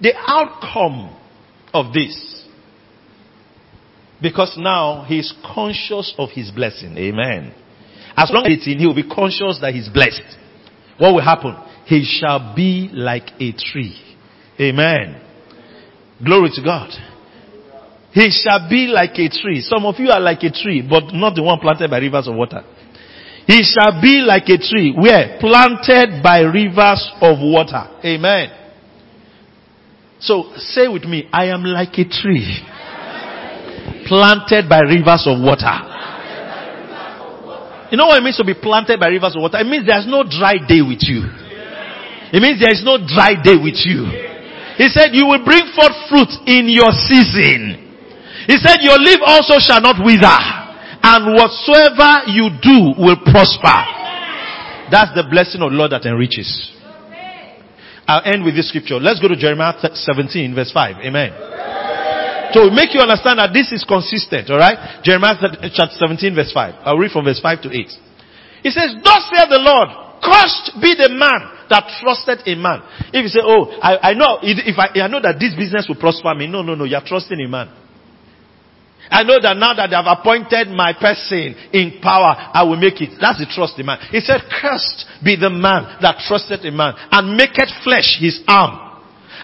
The outcome of this, because now he is conscious of his blessing. Amen. As long as it's in, he will be conscious that he's blessed. What will happen? He shall be like a tree. Amen. Glory to God. He shall be like a tree. Some of you are like a tree, but not the one planted by rivers of water. He shall be like a tree where planted by rivers of water. Amen. So say with me, I am like a tree planted by rivers of water. You know what it means to be planted by rivers of water? It means there's no dry day with you. It means there is no dry day with you. He said you will bring forth fruit in your season. He said your leaf also shall not wither and whatsoever you do will prosper. That's the blessing of the Lord that enriches. I'll end with this scripture. Let's go to Jeremiah 17 verse 5. Amen. To make you understand that this is consistent, alright? Jeremiah chapter 17 verse 5. I'll read from verse 5 to 8. He says, Thus saith the Lord, cursed be the man that trusted a man. If you say, oh, I, I know, if I, I know that this business will prosper me. No, no, no, you're trusting a man. I know that now that they have appointed my person in power, I will make it. That's the trust in man. He said, cursed be the man that trusted a man and maketh flesh his arm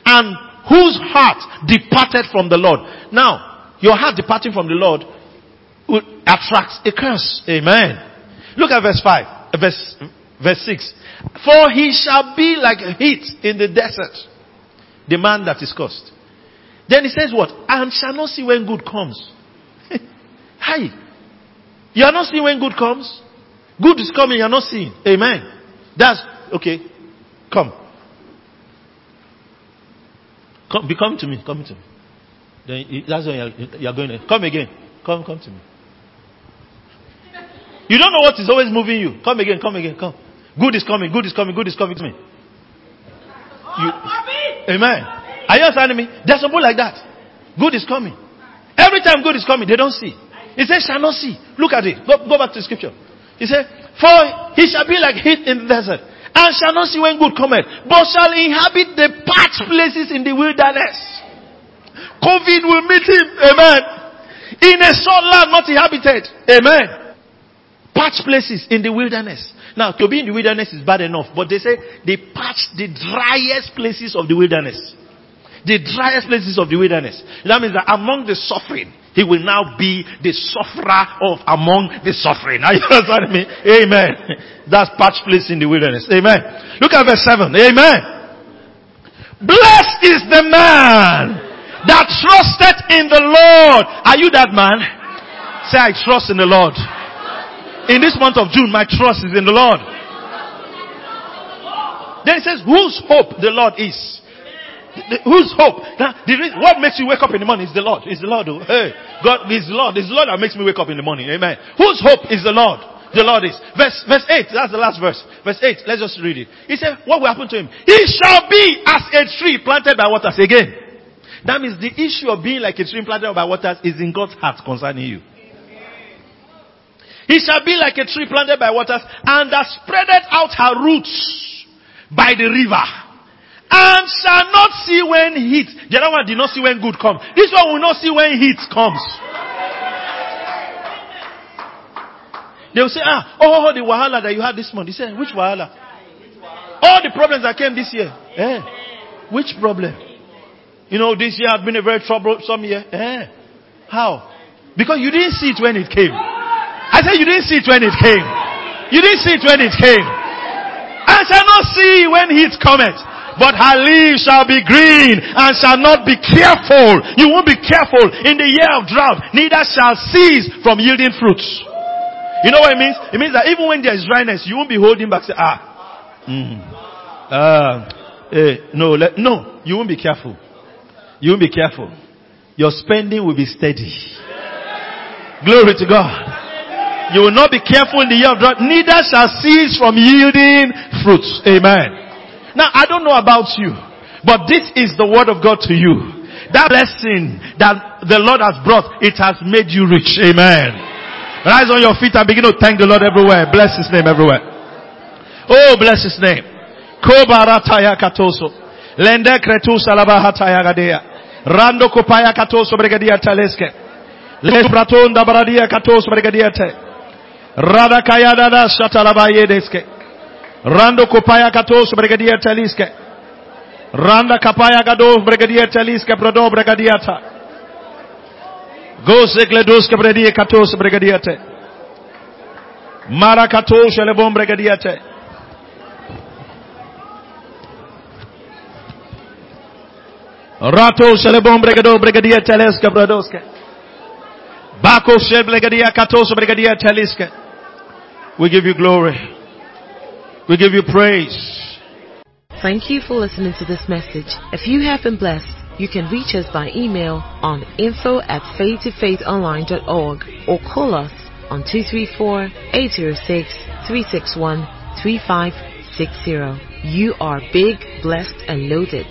and whose heart departed from the Lord. Now, your heart departing from the Lord will attract a curse. Amen. Look at verse 5, uh, verse, verse 6. For he shall be like heat in the desert. The man that is cursed. Then he says what? And shall not see when good comes. Hi. You are not seeing when good comes? Good is coming, you're not seeing. Amen. That's okay. Come. Come, be coming to me. Come to me. Then that's when you're, you're going. To, come again. Come, come to me. You don't know what is always moving you. Come again. Come again. Come. Good is coming. Good is coming. Good is coming to me. You, amen. Are you understanding me? There's some people like that. Good is coming. Every time good is coming, they don't see. He says, shall not see. Look at it. Go, go back to the scripture. He said, for he shall be like heat in the desert, and shall not see when good cometh, but shall inhabit the parched places in the wilderness. COVID will meet him. Amen. In a salt land not inhabited. Amen. Parched places in the wilderness. Now, to be in the wilderness is bad enough, but they say they patch the driest places of the wilderness. The driest places of the wilderness. That means that among the suffering, he will now be the sufferer of among the suffering. Are you understanding me? Amen. That's patch place in the wilderness. Amen. Look at verse 7. Amen. Blessed is the man that trusted in the Lord. Are you that man? Say, I trust in the Lord. In this month of June, my trust is in the Lord. Then it says, whose hope the Lord is. The- whose hope? Now, the reason, what makes you wake up in the morning is the Lord. Is the Lord. oh. Hey, God is the Lord. It's the Lord that makes me wake up in the morning. Amen. Whose hope is the Lord? The Lord is. Verse, verse 8. That's the last verse. Verse 8. Let's just read it. He said, what will happen to him? He shall be as a tree planted by waters. Again. That means the issue of being like a tree planted by waters is in God's heart concerning you. He shall be like a tree planted by waters and that spreadeth out her roots by the river and shall not see when heat. The other one did not see when good comes. This one will not see when heat comes. They will say, ah, oh, the wahala that you had this month. He said, which wahala? All the problems that came this year. Eh? Which problem? You know, this year has been a very troublesome year. Eh? How? Because you didn't see it when it came. I said you didn't see it when it came. You didn't see it when it came. I shall not see when heat cometh. But her leaves shall be green and shall not be careful. You won't be careful in the year of drought. Neither shall cease from yielding fruits. You know what it means? It means that even when there is dryness, you won't be holding back. Say, ah, mm, ah, eh, no, let, no. You won't be careful. You won't be careful. Your spending will be steady. Glory to God. You will not be careful in the year of drought, neither shall cease from yielding fruits. Amen. Now, I don't know about you, but this is the word of God to you. That blessing that the Lord has brought, it has made you rich. Amen. Rise on your feet and begin to thank the Lord everywhere. Bless His name everywhere. Oh, bless His name. Kobarataya katoso. Lende gadea. Rando kopaya katoso taleske. Katoso te. Rada kayada da shatalabayedeske. Rando kopaya katos brigadia taliske. Randa kapaya gado brigadia taliske prodo brigadiata. Gose gledos brigadia katos brigadiate. Mara katos lebom brigadiate. Rato shelebom brigado brigadia taleske brodoske. Bako shel brigadia katos brigadia taliske. We give you glory. We give you praise. Thank you for listening to this message. If you have been blessed, you can reach us by email on info at faith2faithonline.org or call us on 234-806-361-3560. You are big, blessed, and loaded.